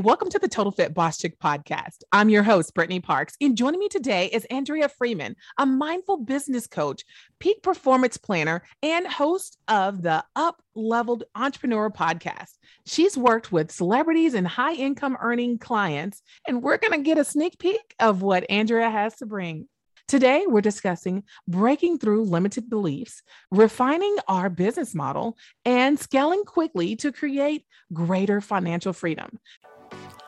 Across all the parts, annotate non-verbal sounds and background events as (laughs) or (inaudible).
Welcome to the Total Fit Boss Chick podcast. I'm your host, Brittany Parks, and joining me today is Andrea Freeman, a mindful business coach, peak performance planner, and host of the Up Leveled Entrepreneur podcast. She's worked with celebrities and high income earning clients, and we're going to get a sneak peek of what Andrea has to bring. Today, we're discussing breaking through limited beliefs, refining our business model, and scaling quickly to create greater financial freedom.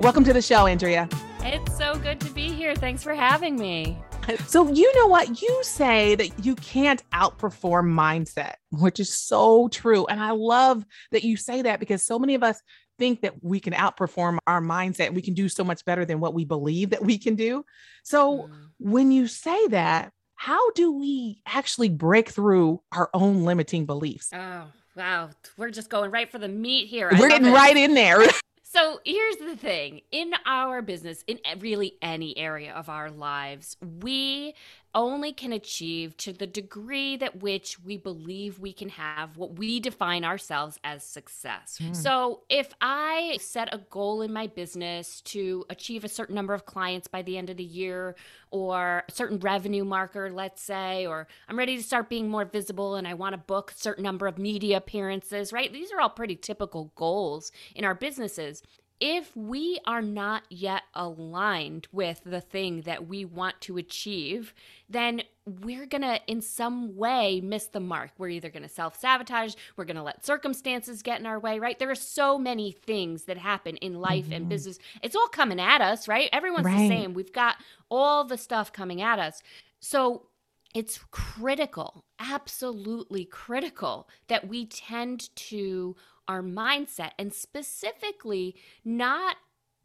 Welcome to the show, Andrea. It's so good to be here. Thanks for having me. So, you know what? You say that you can't outperform mindset, which is so true. And I love that you say that because so many of us think that we can outperform our mindset. We can do so much better than what we believe that we can do. So, mm. when you say that, how do we actually break through our own limiting beliefs? Oh, wow. We're just going right for the meat here. We're getting it. right in there. (laughs) So here's the thing. In our business, in really any area of our lives, we only can achieve to the degree that which we believe we can have what we define ourselves as success. Mm. So, if I set a goal in my business to achieve a certain number of clients by the end of the year, or a certain revenue marker, let's say, or I'm ready to start being more visible and I want to book a certain number of media appearances, right? These are all pretty typical goals in our businesses if we are not yet aligned with the thing that we want to achieve, then we're going to, in some way, miss the mark. We're either going to self sabotage, we're going to let circumstances get in our way, right? There are so many things that happen in life mm-hmm. and business. It's all coming at us, right? Everyone's right. the same. We've got all the stuff coming at us. So, it's critical, absolutely critical, that we tend to our mindset and specifically not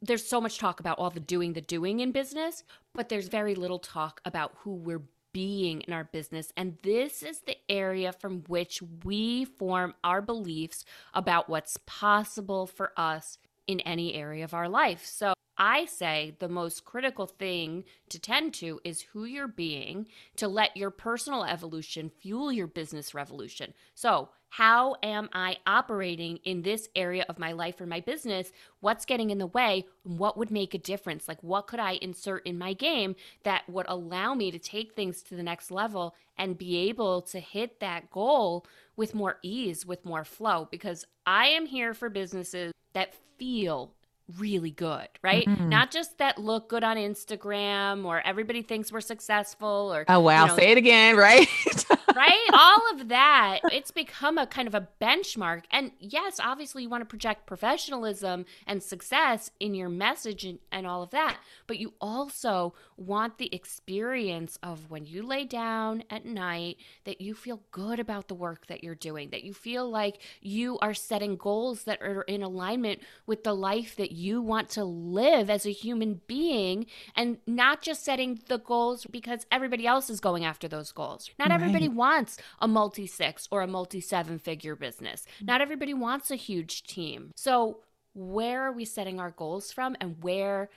there's so much talk about all the doing the doing in business, but there's very little talk about who we're being in our business. And this is the area from which we form our beliefs about what's possible for us in any area of our life. So I say the most critical thing to tend to is who you're being to let your personal evolution fuel your business revolution. So, how am I operating in this area of my life or my business? What's getting in the way? What would make a difference? Like, what could I insert in my game that would allow me to take things to the next level and be able to hit that goal with more ease, with more flow? Because I am here for businesses that feel really good, right? Mm-hmm. Not just that look good on Instagram or everybody thinks we're successful or Oh wow, you know, say it again, right? (laughs) right? All of that. It's become a kind of a benchmark. And yes, obviously you want to project professionalism and success in your message and, and all of that, but you also want the experience of when you lay down at night that you feel good about the work that you're doing, that you feel like you are setting goals that are in alignment with the life that you want to live as a human being and not just setting the goals because everybody else is going after those goals. Not right. everybody wants a multi six or a multi seven figure business. Not everybody wants a huge team. So, where are we setting our goals from and where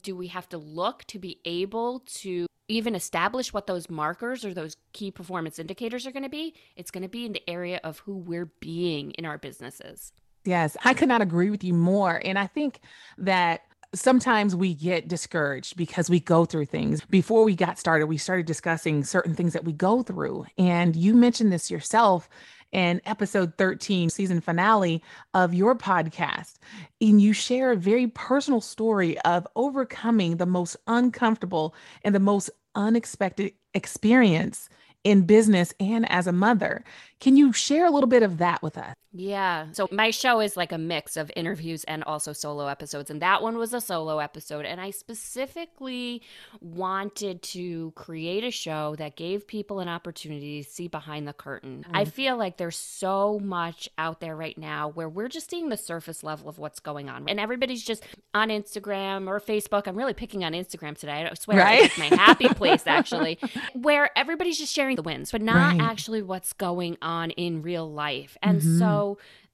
do we have to look to be able to even establish what those markers or those key performance indicators are going to be? It's going to be in the area of who we're being in our businesses. Yes, I could not agree with you more. And I think that sometimes we get discouraged because we go through things. Before we got started, we started discussing certain things that we go through. And you mentioned this yourself in episode 13, season finale of your podcast. And you share a very personal story of overcoming the most uncomfortable and the most unexpected experience in business and as a mother. Can you share a little bit of that with us? Yeah. So my show is like a mix of interviews and also solo episodes. And that one was a solo episode. And I specifically wanted to create a show that gave people an opportunity to see behind the curtain. Mm. I feel like there's so much out there right now where we're just seeing the surface level of what's going on. And everybody's just on Instagram or Facebook. I'm really picking on Instagram today. I swear right? it's my happy place, actually, (laughs) where everybody's just sharing the wins, but not right. actually what's going on in real life. And mm-hmm. so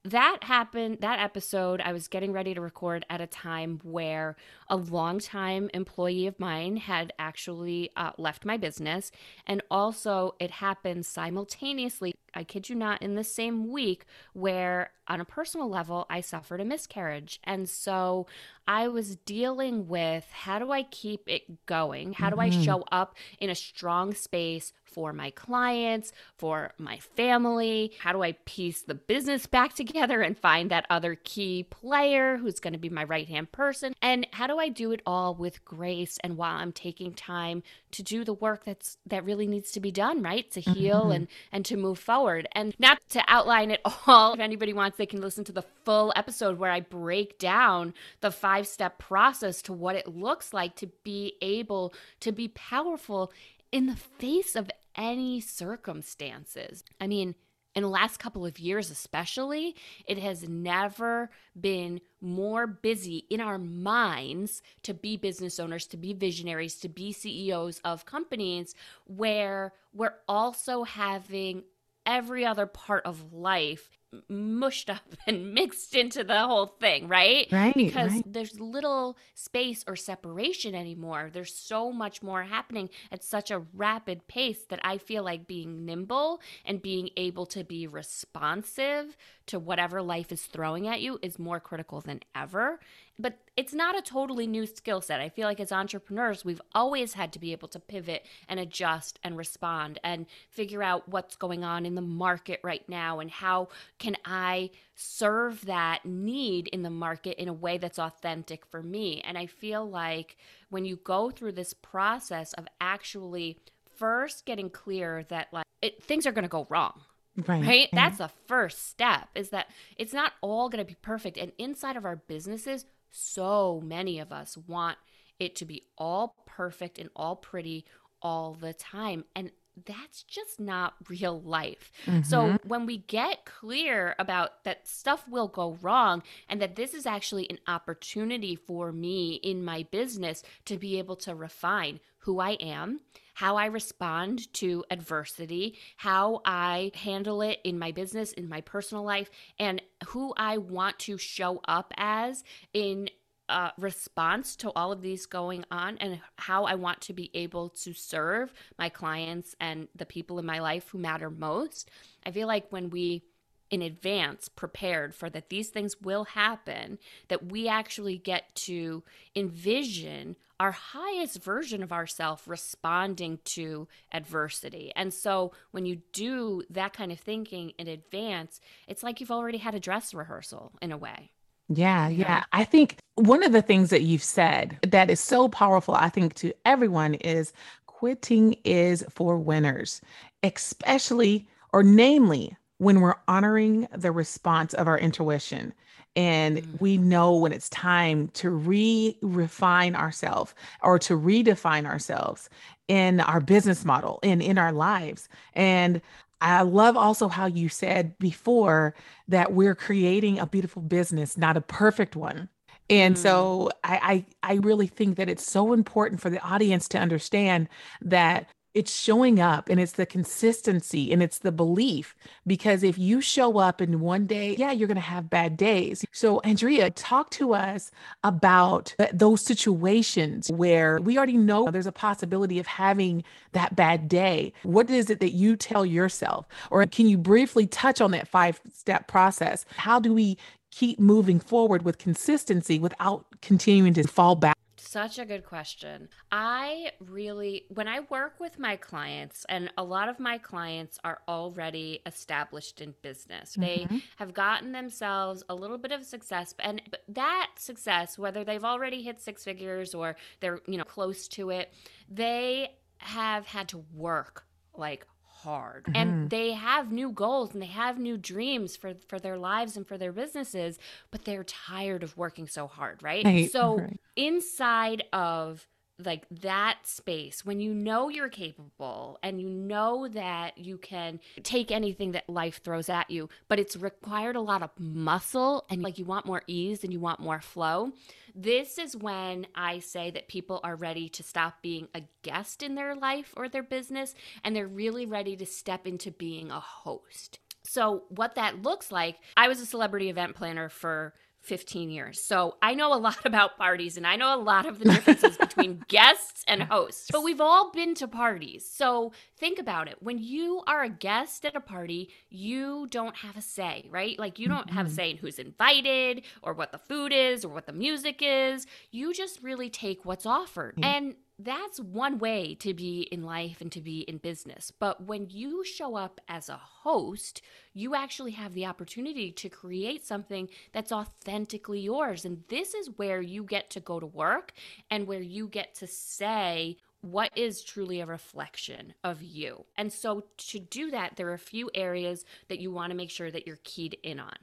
that happened, that episode, I was getting ready to record at a time where a longtime employee of mine had actually uh, left my business. And also, it happened simultaneously, I kid you not, in the same week where, on a personal level, I suffered a miscarriage. And so I was dealing with how do I keep it going? How do I mm-hmm. show up in a strong space for my clients, for my family? How do I piece the business back together and find that other key player who's going to be my right hand person? And how do I do it all with grace and while I'm taking time to do the work that's that really needs to be done, right? To heal mm-hmm. and and to move forward. And not to outline it (laughs) all, if anybody wants, they can listen to the full episode where I break down the five-step process to what it looks like to be able to be powerful in the face of any circumstances. I mean, in the last couple of years, especially, it has never been more busy in our minds to be business owners, to be visionaries, to be CEOs of companies, where we're also having every other part of life mushed up (laughs) and mixed into the whole thing, right? Right. Because right. there's little space or separation anymore. There's so much more happening at such a rapid pace that I feel like being nimble and being able to be responsive to whatever life is throwing at you is more critical than ever but it's not a totally new skill set. I feel like as entrepreneurs, we've always had to be able to pivot and adjust and respond and figure out what's going on in the market right now and how can I serve that need in the market in a way that's authentic for me. And I feel like when you go through this process of actually first getting clear that like it, things are going to go wrong Right. right? That's the first step is that it's not all going to be perfect. And inside of our businesses, so many of us want it to be all perfect and all pretty all the time. And that's just not real life. Mm-hmm. So when we get clear about that stuff will go wrong and that this is actually an opportunity for me in my business to be able to refine who I am, how I respond to adversity, how I handle it in my business, in my personal life, and who I want to show up as in uh, response to all of these going on and how I want to be able to serve my clients and the people in my life who matter most. I feel like when we in advance prepared for that these things will happen that we actually get to envision our highest version of ourselves responding to adversity. And so when you do that kind of thinking in advance, it's like you've already had a dress rehearsal in a way. Yeah, yeah. I think one of the things that you've said that is so powerful, I think, to everyone is quitting is for winners, especially or namely when we're honoring the response of our intuition and mm. we know when it's time to re refine ourselves or to redefine ourselves in our business model and in our lives. And I love also how you said before that we're creating a beautiful business, not a perfect one. And mm. so I, I I really think that it's so important for the audience to understand that it's showing up and it's the consistency and it's the belief because if you show up in one day yeah you're going to have bad days. So andrea talk to us about those situations where we already know there's a possibility of having that bad day. What is it that you tell yourself? Or can you briefly touch on that five step process? How do we keep moving forward with consistency without continuing to fall back such a good question. I really, when I work with my clients, and a lot of my clients are already established in business, mm-hmm. they have gotten themselves a little bit of success, and that success, whether they've already hit six figures or they're, you know, close to it, they have had to work like hard mm-hmm. and they have new goals and they have new dreams for for their lives and for their businesses but they're tired of working so hard right, right. so right. inside of like that space when you know you're capable and you know that you can take anything that life throws at you but it's required a lot of muscle and like you want more ease and you want more flow. This is when i say that people are ready to stop being a guest in their life or their business and they're really ready to step into being a host. So what that looks like i was a celebrity event planner for 15 years. So I know a (laughs) lot about parties and I know a lot of the differences (laughs) between guests and hosts. But we've all been to parties. So think about it. When you are a guest at a party, you don't have a say, right? Like you don't mm-hmm. have a say in who's invited or what the food is or what the music is. You just really take what's offered. Mm-hmm. And that's one way to be in life and to be in business. But when you show up as a host, you actually have the opportunity to create something that's authentically yours. And this is where you get to go to work and where you get to say, what is truly a reflection of you. And so, to do that, there are a few areas that you want to make sure that you're keyed in on.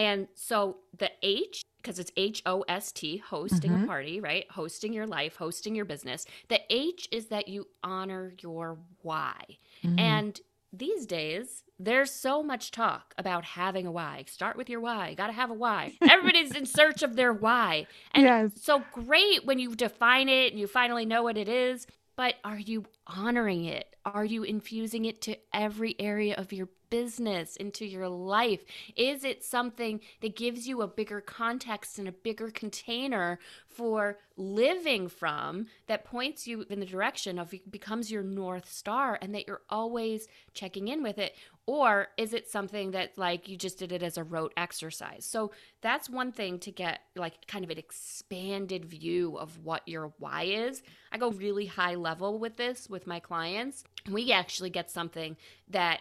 And so, the H because it's H O S T, hosting mm-hmm. a party, right? Hosting your life, hosting your business. The H is that you honor your why. Mm-hmm. And these days, there's so much talk about having a why. Start with your why. Got to have a why. (laughs) Everybody's in search of their why. And yes. so great when you define it and you finally know what it is, but are you honoring it? Are you infusing it to every area of your business, into your life? Is it something that gives you a bigger context and a bigger container for living from that points you in the direction of becomes your north star and that you're always checking in with it? Or is it something that like you just did it as a rote exercise? So that's one thing to get like kind of an expanded view of what your why is. I go really high level with this with my clients. We actually get something that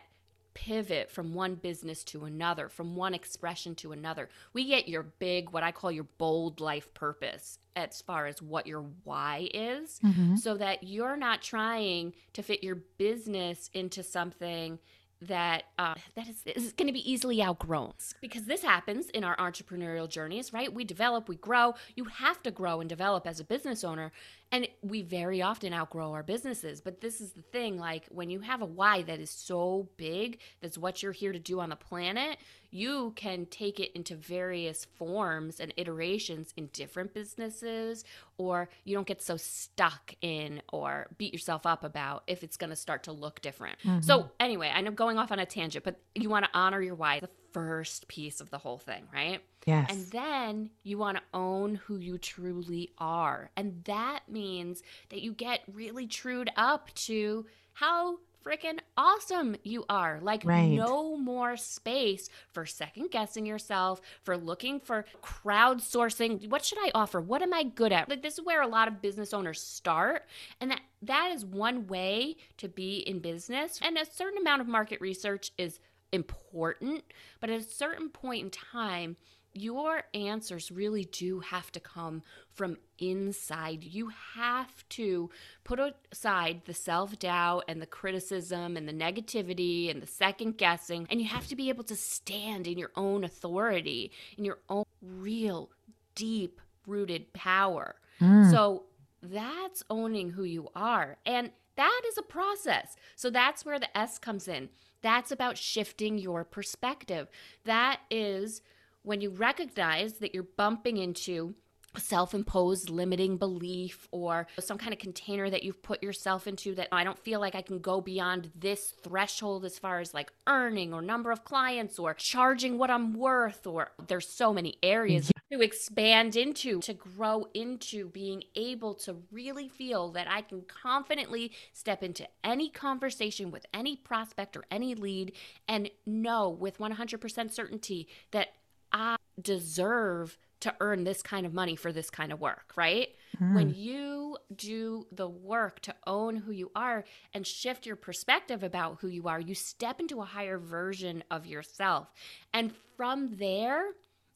pivot from one business to another, from one expression to another. We get your big, what I call your bold life purpose as far as what your why is, mm-hmm. so that you're not trying to fit your business into something that uh, that is, is going to be easily outgrown because this happens in our entrepreneurial journeys right we develop we grow you have to grow and develop as a business owner and we very often outgrow our businesses but this is the thing like when you have a why that is so big that's what you're here to do on the planet you can take it into various forms and iterations in different businesses or you don't get so stuck in or beat yourself up about if it's going to start to look different mm-hmm. so anyway i'm going off on a tangent but you want to honor your why the first piece of the whole thing right Yes. And then you want to own who you truly are. And that means that you get really trued up to how freaking awesome you are. Like, right. no more space for second guessing yourself, for looking for crowdsourcing. What should I offer? What am I good at? Like, this is where a lot of business owners start. And that, that is one way to be in business. And a certain amount of market research is important. But at a certain point in time, your answers really do have to come from inside. You have to put aside the self doubt and the criticism and the negativity and the second guessing, and you have to be able to stand in your own authority, in your own real, deep rooted power. Mm. So that's owning who you are. And that is a process. So that's where the S comes in. That's about shifting your perspective. That is when you recognize that you're bumping into self imposed limiting belief or some kind of container that you've put yourself into that I don't feel like I can go beyond this threshold as far as like earning or number of clients or charging what I'm worth or there's so many areas to expand into to grow into being able to really feel that I can confidently step into any conversation with any prospect or any lead and know with 100% certainty that I deserve to earn this kind of money for this kind of work, right? Mm. When you do the work to own who you are and shift your perspective about who you are, you step into a higher version of yourself. And from there,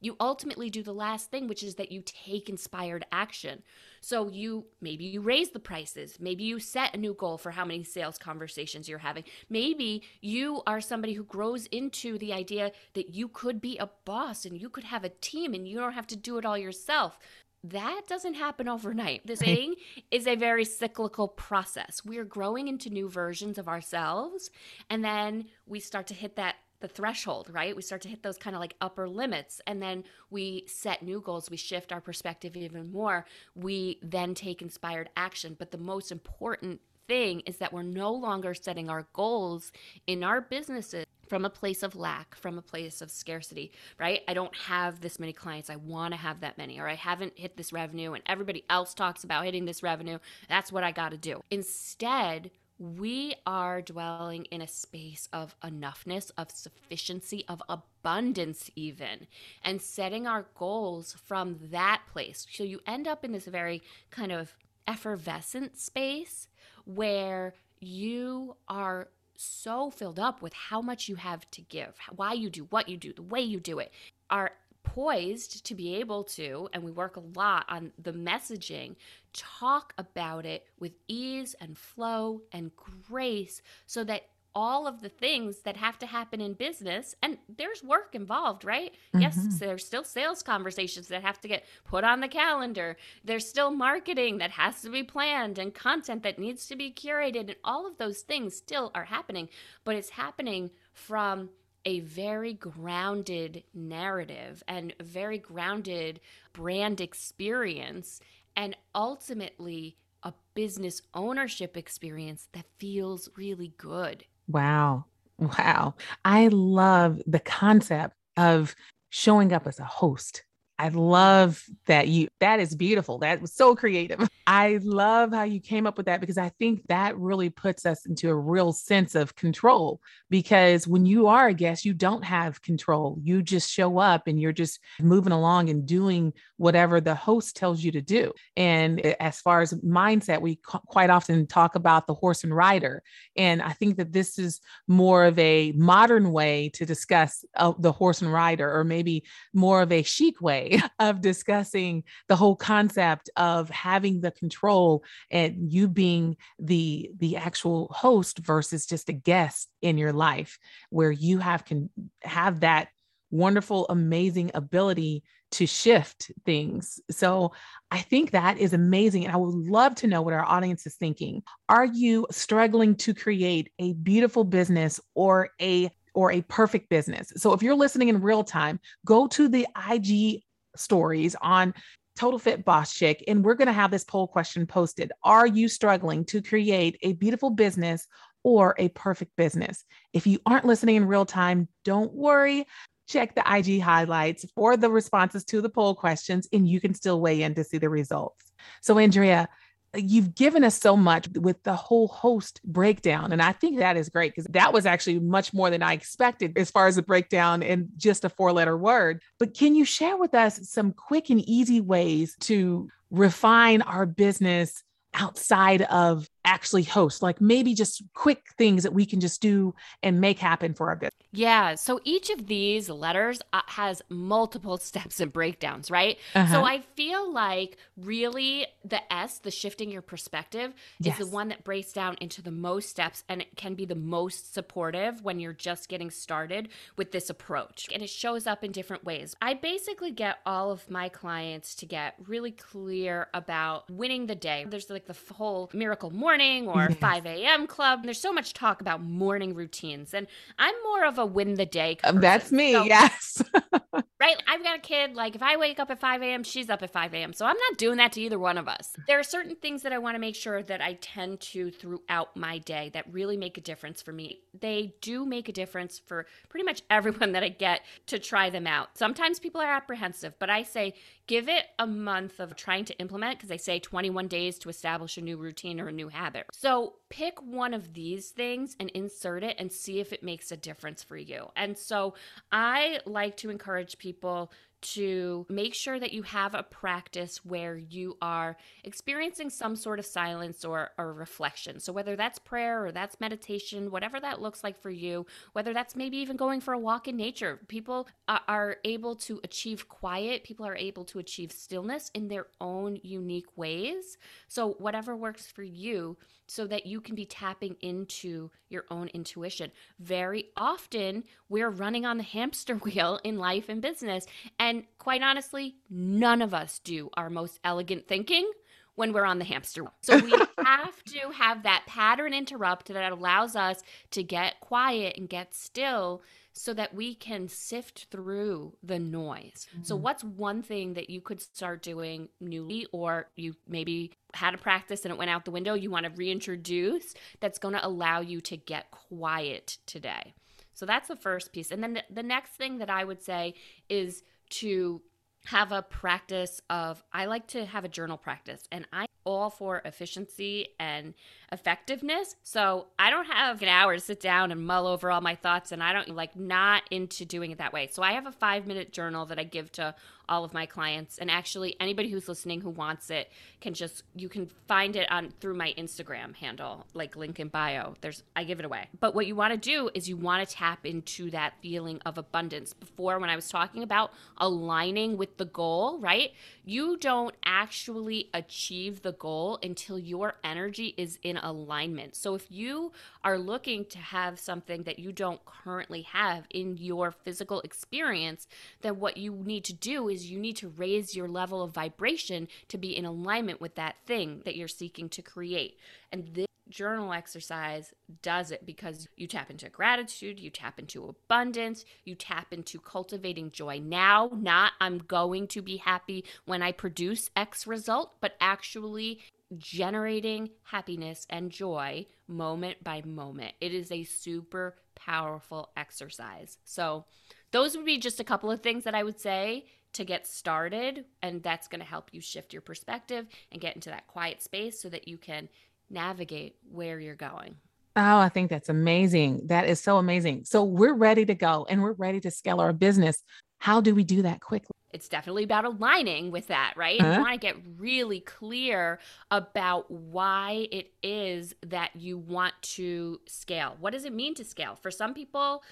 you ultimately do the last thing, which is that you take inspired action. So you maybe you raise the prices, maybe you set a new goal for how many sales conversations you're having. Maybe you are somebody who grows into the idea that you could be a boss and you could have a team and you don't have to do it all yourself that doesn't happen overnight. This thing is a very cyclical process. We're growing into new versions of ourselves, and then we start to hit that the threshold, right? We start to hit those kind of like upper limits and then we set new goals, we shift our perspective even more. We then take inspired action, but the most important thing is that we're no longer setting our goals in our businesses from a place of lack, from a place of scarcity, right? I don't have this many clients. I want to have that many, or I haven't hit this revenue, and everybody else talks about hitting this revenue. That's what I got to do. Instead, we are dwelling in a space of enoughness, of sufficiency, of abundance, even, and setting our goals from that place. So you end up in this very kind of effervescent space where you are so filled up with how much you have to give, why you do what you do, the way you do it. Are poised to be able to, and we work a lot on the messaging, talk about it with ease and flow and grace so that all of the things that have to happen in business and there's work involved right mm-hmm. yes there's still sales conversations that have to get put on the calendar there's still marketing that has to be planned and content that needs to be curated and all of those things still are happening but it's happening from a very grounded narrative and very grounded brand experience, and ultimately a business ownership experience that feels really good. Wow. Wow. I love the concept of showing up as a host I love that you, that is beautiful. That was so creative. (laughs) I love how you came up with that because I think that really puts us into a real sense of control. Because when you are a guest, you don't have control. You just show up and you're just moving along and doing whatever the host tells you to do. And as far as mindset, we quite often talk about the horse and rider. And I think that this is more of a modern way to discuss uh, the horse and rider, or maybe more of a chic way (laughs) of discussing the whole concept of having the control and you being the the actual host versus just a guest in your life where you have can have that wonderful amazing ability to shift things. So I think that is amazing. And I would love to know what our audience is thinking. Are you struggling to create a beautiful business or a or a perfect business. So if you're listening in real time, go to the IG stories on Total Fit Boss Chick, and we're going to have this poll question posted. Are you struggling to create a beautiful business or a perfect business? If you aren't listening in real time, don't worry. Check the IG highlights for the responses to the poll questions, and you can still weigh in to see the results. So, Andrea, you've given us so much with the whole host breakdown. And I think that is great because that was actually much more than I expected as far as the breakdown in just a four letter word. But can you share with us some quick and easy ways to refine our business outside of actually host like maybe just quick things that we can just do and make happen for our business. Yeah so each of these letters uh, has multiple (laughs) steps and breakdowns right? Uh-huh. so i feel like really the s the shifting your perspective yes. is the one that breaks down into the most steps and it can be the most supportive when you're just getting started with this approach. And it shows up in different ways. I basically get all of my clients to get really clear about winning the day. There's like the whole miracle morning morning or yes. 5 a.m. club. There's so much talk about morning routines, and I'm more of a win the day. Um, that's me. So, yes. (laughs) right? I've got a kid. Like if I wake up at 5 a.m., she's up at 5 a.m. So I'm not doing that to either one of us. There are certain things that I want to make sure that I tend to throughout my day that really make a difference for me. They do make a difference for pretty much everyone that I get to try them out. Sometimes people are apprehensive, but I say give it a month of trying to implement because they say 21 days to establish a new routine or a new habit. So pick one of these things and insert it and see if it makes a difference for you. And so I like to encourage people to make sure that you have a practice where you are experiencing some sort of silence or, or reflection. So, whether that's prayer or that's meditation, whatever that looks like for you, whether that's maybe even going for a walk in nature, people are able to achieve quiet, people are able to achieve stillness in their own unique ways. So, whatever works for you, so that you can be tapping into your own intuition. Very often, we're running on the hamster (laughs) wheel in life and business. And quite honestly, none of us do our most elegant thinking when we're on the hamster wheel. So we (laughs) have to have that pattern interrupt that allows us to get quiet and get still so that we can sift through the noise. Mm-hmm. So, what's one thing that you could start doing newly, or you maybe had a practice and it went out the window, you want to reintroduce that's going to allow you to get quiet today? So, that's the first piece. And then the, the next thing that I would say is to have a practice of I like to have a journal practice and I all for efficiency and effectiveness. So I don't have an hour to sit down and mull over all my thoughts, and I don't like not into doing it that way. So I have a five minute journal that I give to all of my clients, and actually anybody who's listening who wants it can just you can find it on through my Instagram handle, like link in bio. There's I give it away. But what you want to do is you want to tap into that feeling of abundance. Before when I was talking about aligning with the goal, right? You don't actually achieve the goal until your energy is in alignment. So if you are looking to have something that you don't currently have in your physical experience, then what you need to do is you need to raise your level of vibration to be in alignment with that thing that you're seeking to create. And this journal exercise does it because you tap into gratitude, you tap into abundance, you tap into cultivating joy now, not I'm going to be happy when I produce X result, but actually generating happiness and joy moment by moment. It is a super powerful exercise. So, those would be just a couple of things that I would say to get started. And that's going to help you shift your perspective and get into that quiet space so that you can navigate where you're going. Oh, I think that's amazing. That is so amazing. So, we're ready to go and we're ready to scale our business. How do we do that quickly? it's definitely about aligning with that, right? Uh-huh. You want to get really clear about why it is that you want to scale. What does it mean to scale? For some people,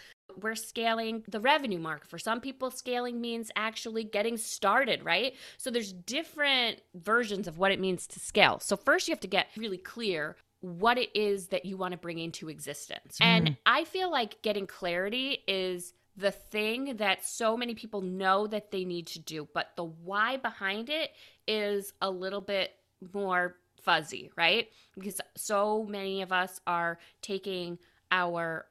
we're scaling the revenue mark. For some people, scaling means actually getting started, right? So there's different versions of what it means to scale. So first you have to get really clear what it is that you want to bring into existence. Mm. And I feel like getting clarity is the thing that so many people know that they need to do, but the why behind it is a little bit more fuzzy, right? Because so many of us are taking our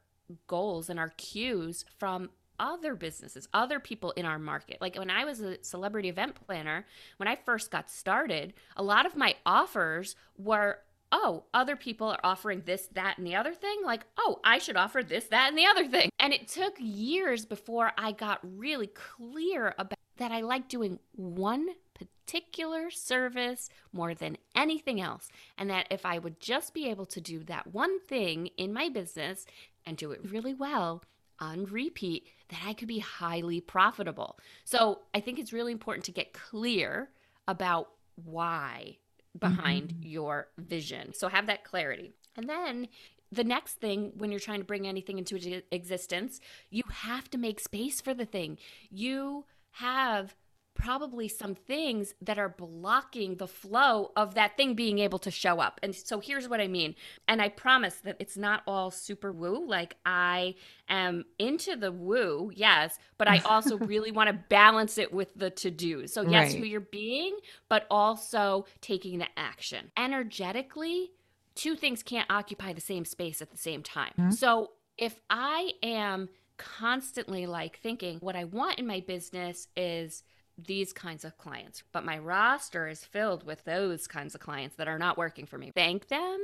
goals and our cues from other businesses, other people in our market. Like when I was a celebrity event planner, when I first got started, a lot of my offers were oh, other people are offering this, that, and the other thing. Like, oh, I should offer this, that, and the other thing. And it took years before I got really clear about that I like doing one particular service more than anything else. And that if I would just be able to do that one thing in my business and do it really well, on repeat, that I could be highly profitable. So I think it's really important to get clear about why behind mm-hmm. your vision. So have that clarity. And then the next thing when you're trying to bring anything into existence, you have to make space for the thing. You have probably some things that are blocking the flow of that thing being able to show up. And so here's what I mean. And I promise that it's not all super woo. Like I am into the woo, yes, but I also (laughs) really want to balance it with the to do. So, yes, right. who you're being, but also taking the action. Energetically, two things can't occupy the same space at the same time. Mm-hmm. So, if I am constantly like thinking what I want in my business is these kinds of clients, but my roster is filled with those kinds of clients that are not working for me. Thank them,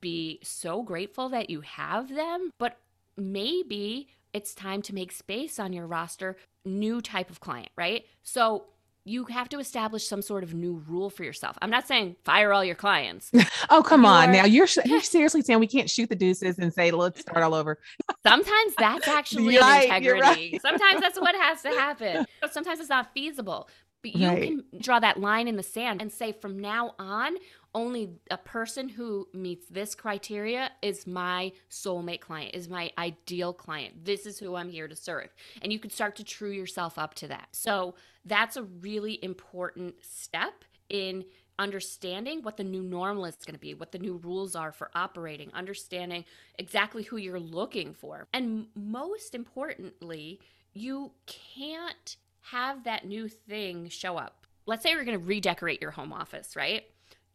be so grateful that you have them, but maybe it's time to make space on your roster new type of client, right? So you have to establish some sort of new rule for yourself. I'm not saying fire all your clients. (laughs) oh, come you're, on. Now you're (laughs) you're seriously saying we can't shoot the deuces and say let's start all over. (laughs) Sometimes that's actually right, integrity. Right. Sometimes that's what has to happen. Sometimes it's not feasible. But you right. can draw that line in the sand and say from now on, only a person who meets this criteria is my soulmate client, is my ideal client. This is who I'm here to serve. And you can start to true yourself up to that. So that's a really important step in understanding what the new normal is going to be, what the new rules are for operating, understanding exactly who you're looking for. And most importantly, you can't have that new thing show up. Let's say we're going to redecorate your home office, right?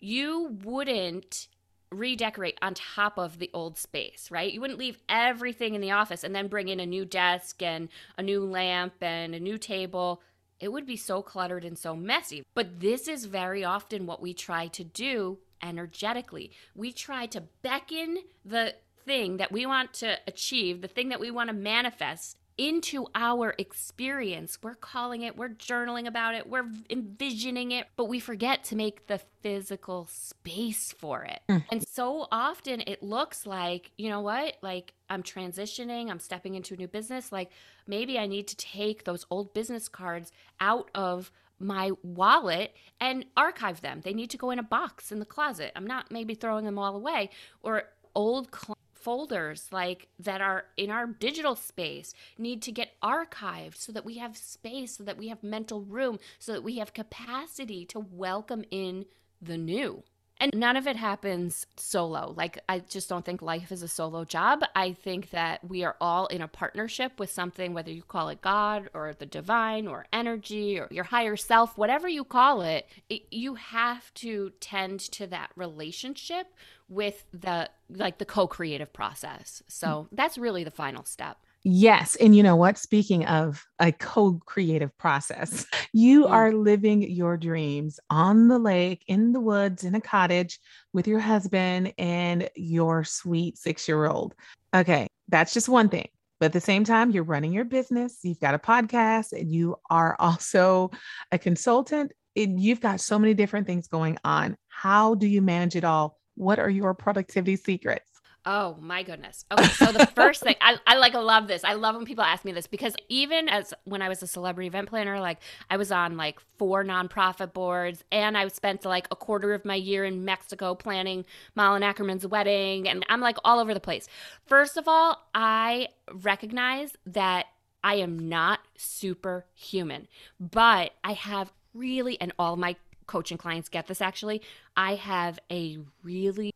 You wouldn't redecorate on top of the old space, right? You wouldn't leave everything in the office and then bring in a new desk and a new lamp and a new table. It would be so cluttered and so messy. But this is very often what we try to do energetically. We try to beckon the thing that we want to achieve, the thing that we want to manifest into our experience. We're calling it, we're journaling about it, we're envisioning it, but we forget to make the physical space for it. Mm. And so often it looks like, you know what? Like I'm transitioning, I'm stepping into a new business. Like maybe I need to take those old business cards out of my wallet and archive them. They need to go in a box in the closet. I'm not maybe throwing them all away or old folders like that are in our digital space need to get archived so that we have space so that we have mental room so that we have capacity to welcome in the new and none of it happens solo. Like, I just don't think life is a solo job. I think that we are all in a partnership with something, whether you call it God or the divine or energy or your higher self, whatever you call it, it you have to tend to that relationship with the like the co-creative process. So mm. that's really the final step. Yes. And you know what? Speaking of a co creative process, you mm. are living your dreams on the lake, in the woods, in a cottage with your husband and your sweet six year old. Okay. That's just one thing. But at the same time, you're running your business, you've got a podcast, and you are (laughs) also a consultant. And you've got so many different things going on. How do you manage it all? What are your productivity secrets? Oh my goodness. Okay, so the (laughs) first thing I, I like I love this. I love when people ask me this because even as when I was a celebrity event planner, like I was on like four nonprofit boards and I spent like a quarter of my year in Mexico planning Malin Akerman's wedding and I'm like all over the place. First of all, I recognize that I am not superhuman, but I have really and all my coaching clients get this actually. I have a really,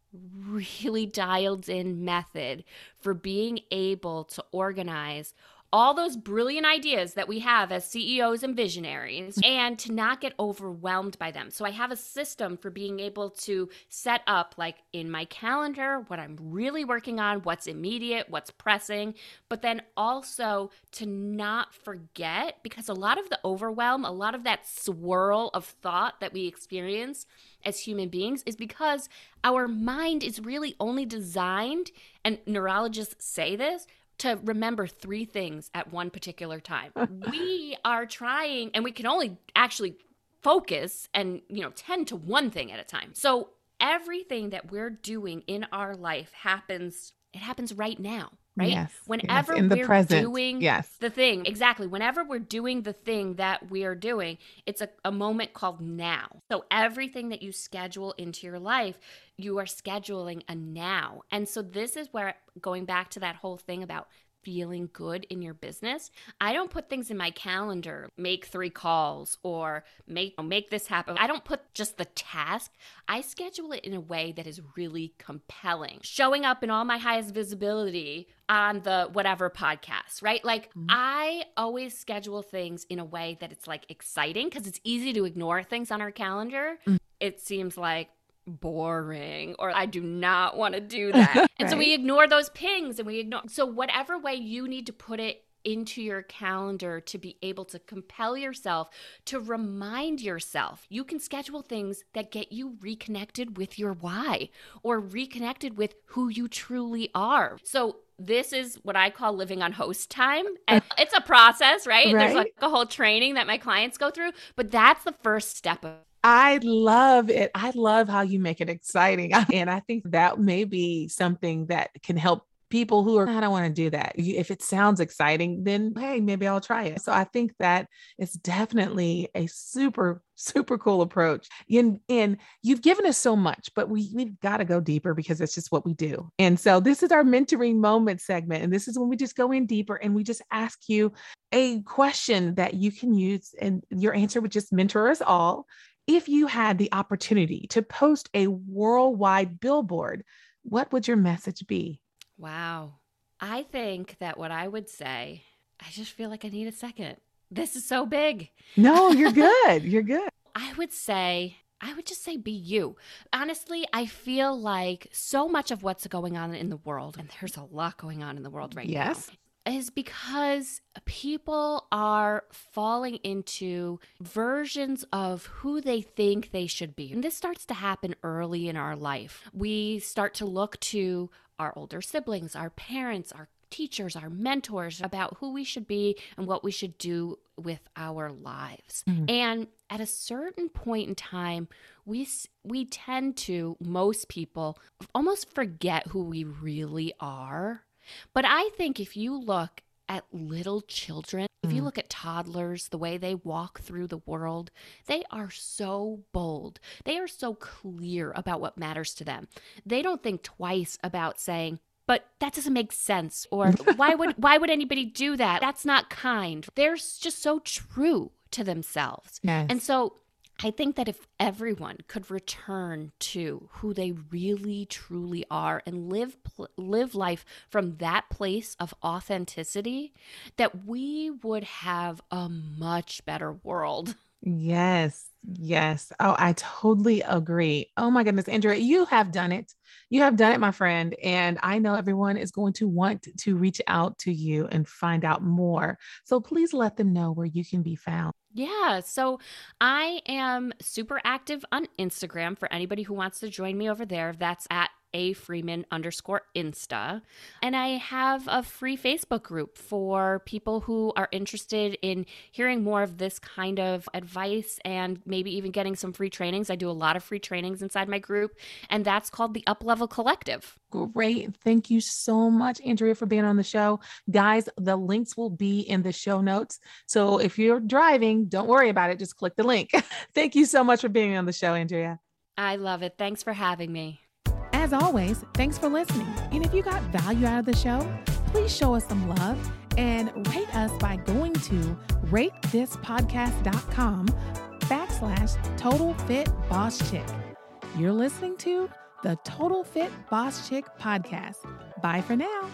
really dialed in method for being able to organize all those brilliant ideas that we have as CEOs and visionaries (laughs) and to not get overwhelmed by them. So I have a system for being able to set up, like in my calendar, what I'm really working on, what's immediate, what's pressing, but then also to not forget because a lot of the overwhelm, a lot of that swirl of thought that we experience as human beings is because our mind is really only designed, and neurologists say this to remember three things at one particular time. (laughs) we are trying, and we can only actually focus and, you know, tend to one thing at a time. So everything that we're doing in our life happens, it happens right now right? Yes, Whenever yes, in the we're present. doing yes. the thing, exactly. Whenever we're doing the thing that we are doing, it's a, a moment called now. So everything that you schedule into your life, you are scheduling a now. And so this is where going back to that whole thing about feeling good in your business. I don't put things in my calendar, make three calls or make make this happen. I don't put just the task. I schedule it in a way that is really compelling. Showing up in all my highest visibility on the whatever podcast, right? Like mm-hmm. I always schedule things in a way that it's like exciting because it's easy to ignore things on our calendar. Mm-hmm. It seems like boring or I do not want to do (laughs) that. And so we ignore those pings and we ignore. So, whatever way you need to put it into your calendar to be able to compel yourself to remind yourself. You can schedule things that get you reconnected with your why or reconnected with who you truly are. So, this is what I call living on host time. (laughs) And it's a process, right? right? There's like a whole training that my clients go through, but that's the first step of I love it. I love how you make it exciting. (laughs) And I think that may be something that can help people who are, I don't want to do that. If it sounds exciting, then hey, maybe I'll try it. So I think that it's definitely a super, super cool approach. And, and you've given us so much, but we, we've got to go deeper because it's just what we do. And so this is our mentoring moment segment. And this is when we just go in deeper and we just ask you a question that you can use, and your answer would just mentor us all if you had the opportunity to post a worldwide billboard, what would your message be? Wow. I think that what I would say, I just feel like I need a second. This is so big. No, you're (laughs) good. you're good. I would say, I would just say be you. Honestly, I feel like so much of what's going on in the world, and there's a lot going on in the world right now. yes. now, is because people are falling into versions of who they think they should be. And this starts to happen early in our life. We start to look to our older siblings, our parents, our teachers, our mentors about who we should be and what we should do with our lives. Mm-hmm. And at a certain point in time, we we tend to most people almost forget who we really are but I think if you look at little children, if you mm. look at toddlers, the way they walk through the world, they are so bold. They are so clear about what matters to them. They don't think twice about saying, but that doesn't make sense or (laughs) why would why would anybody do that? That's not kind. They're just so true to themselves. Yes. And so I think that if everyone could return to who they really truly are and live live life from that place of authenticity, that we would have a much better world. (laughs) Yes. Yes. Oh, I totally agree. Oh my goodness, Andrea, you have done it. You have done it, my friend. And I know everyone is going to want to reach out to you and find out more. So please let them know where you can be found. Yeah. So I am super active on Instagram for anybody who wants to join me over there. That's at a Freeman underscore Insta. And I have a free Facebook group for people who are interested in hearing more of this kind of advice and maybe even getting some free trainings. I do a lot of free trainings inside my group, and that's called the Up Level Collective. Great. Thank you so much, Andrea, for being on the show. Guys, the links will be in the show notes. So if you're driving, don't worry about it. Just click the link. (laughs) Thank you so much for being on the show, Andrea. I love it. Thanks for having me. As always, thanks for listening. And if you got value out of the show, please show us some love and rate us by going to ratethispodcast.com backslash total fit boss chick. You're listening to the Total Fit Boss Chick podcast. Bye for now.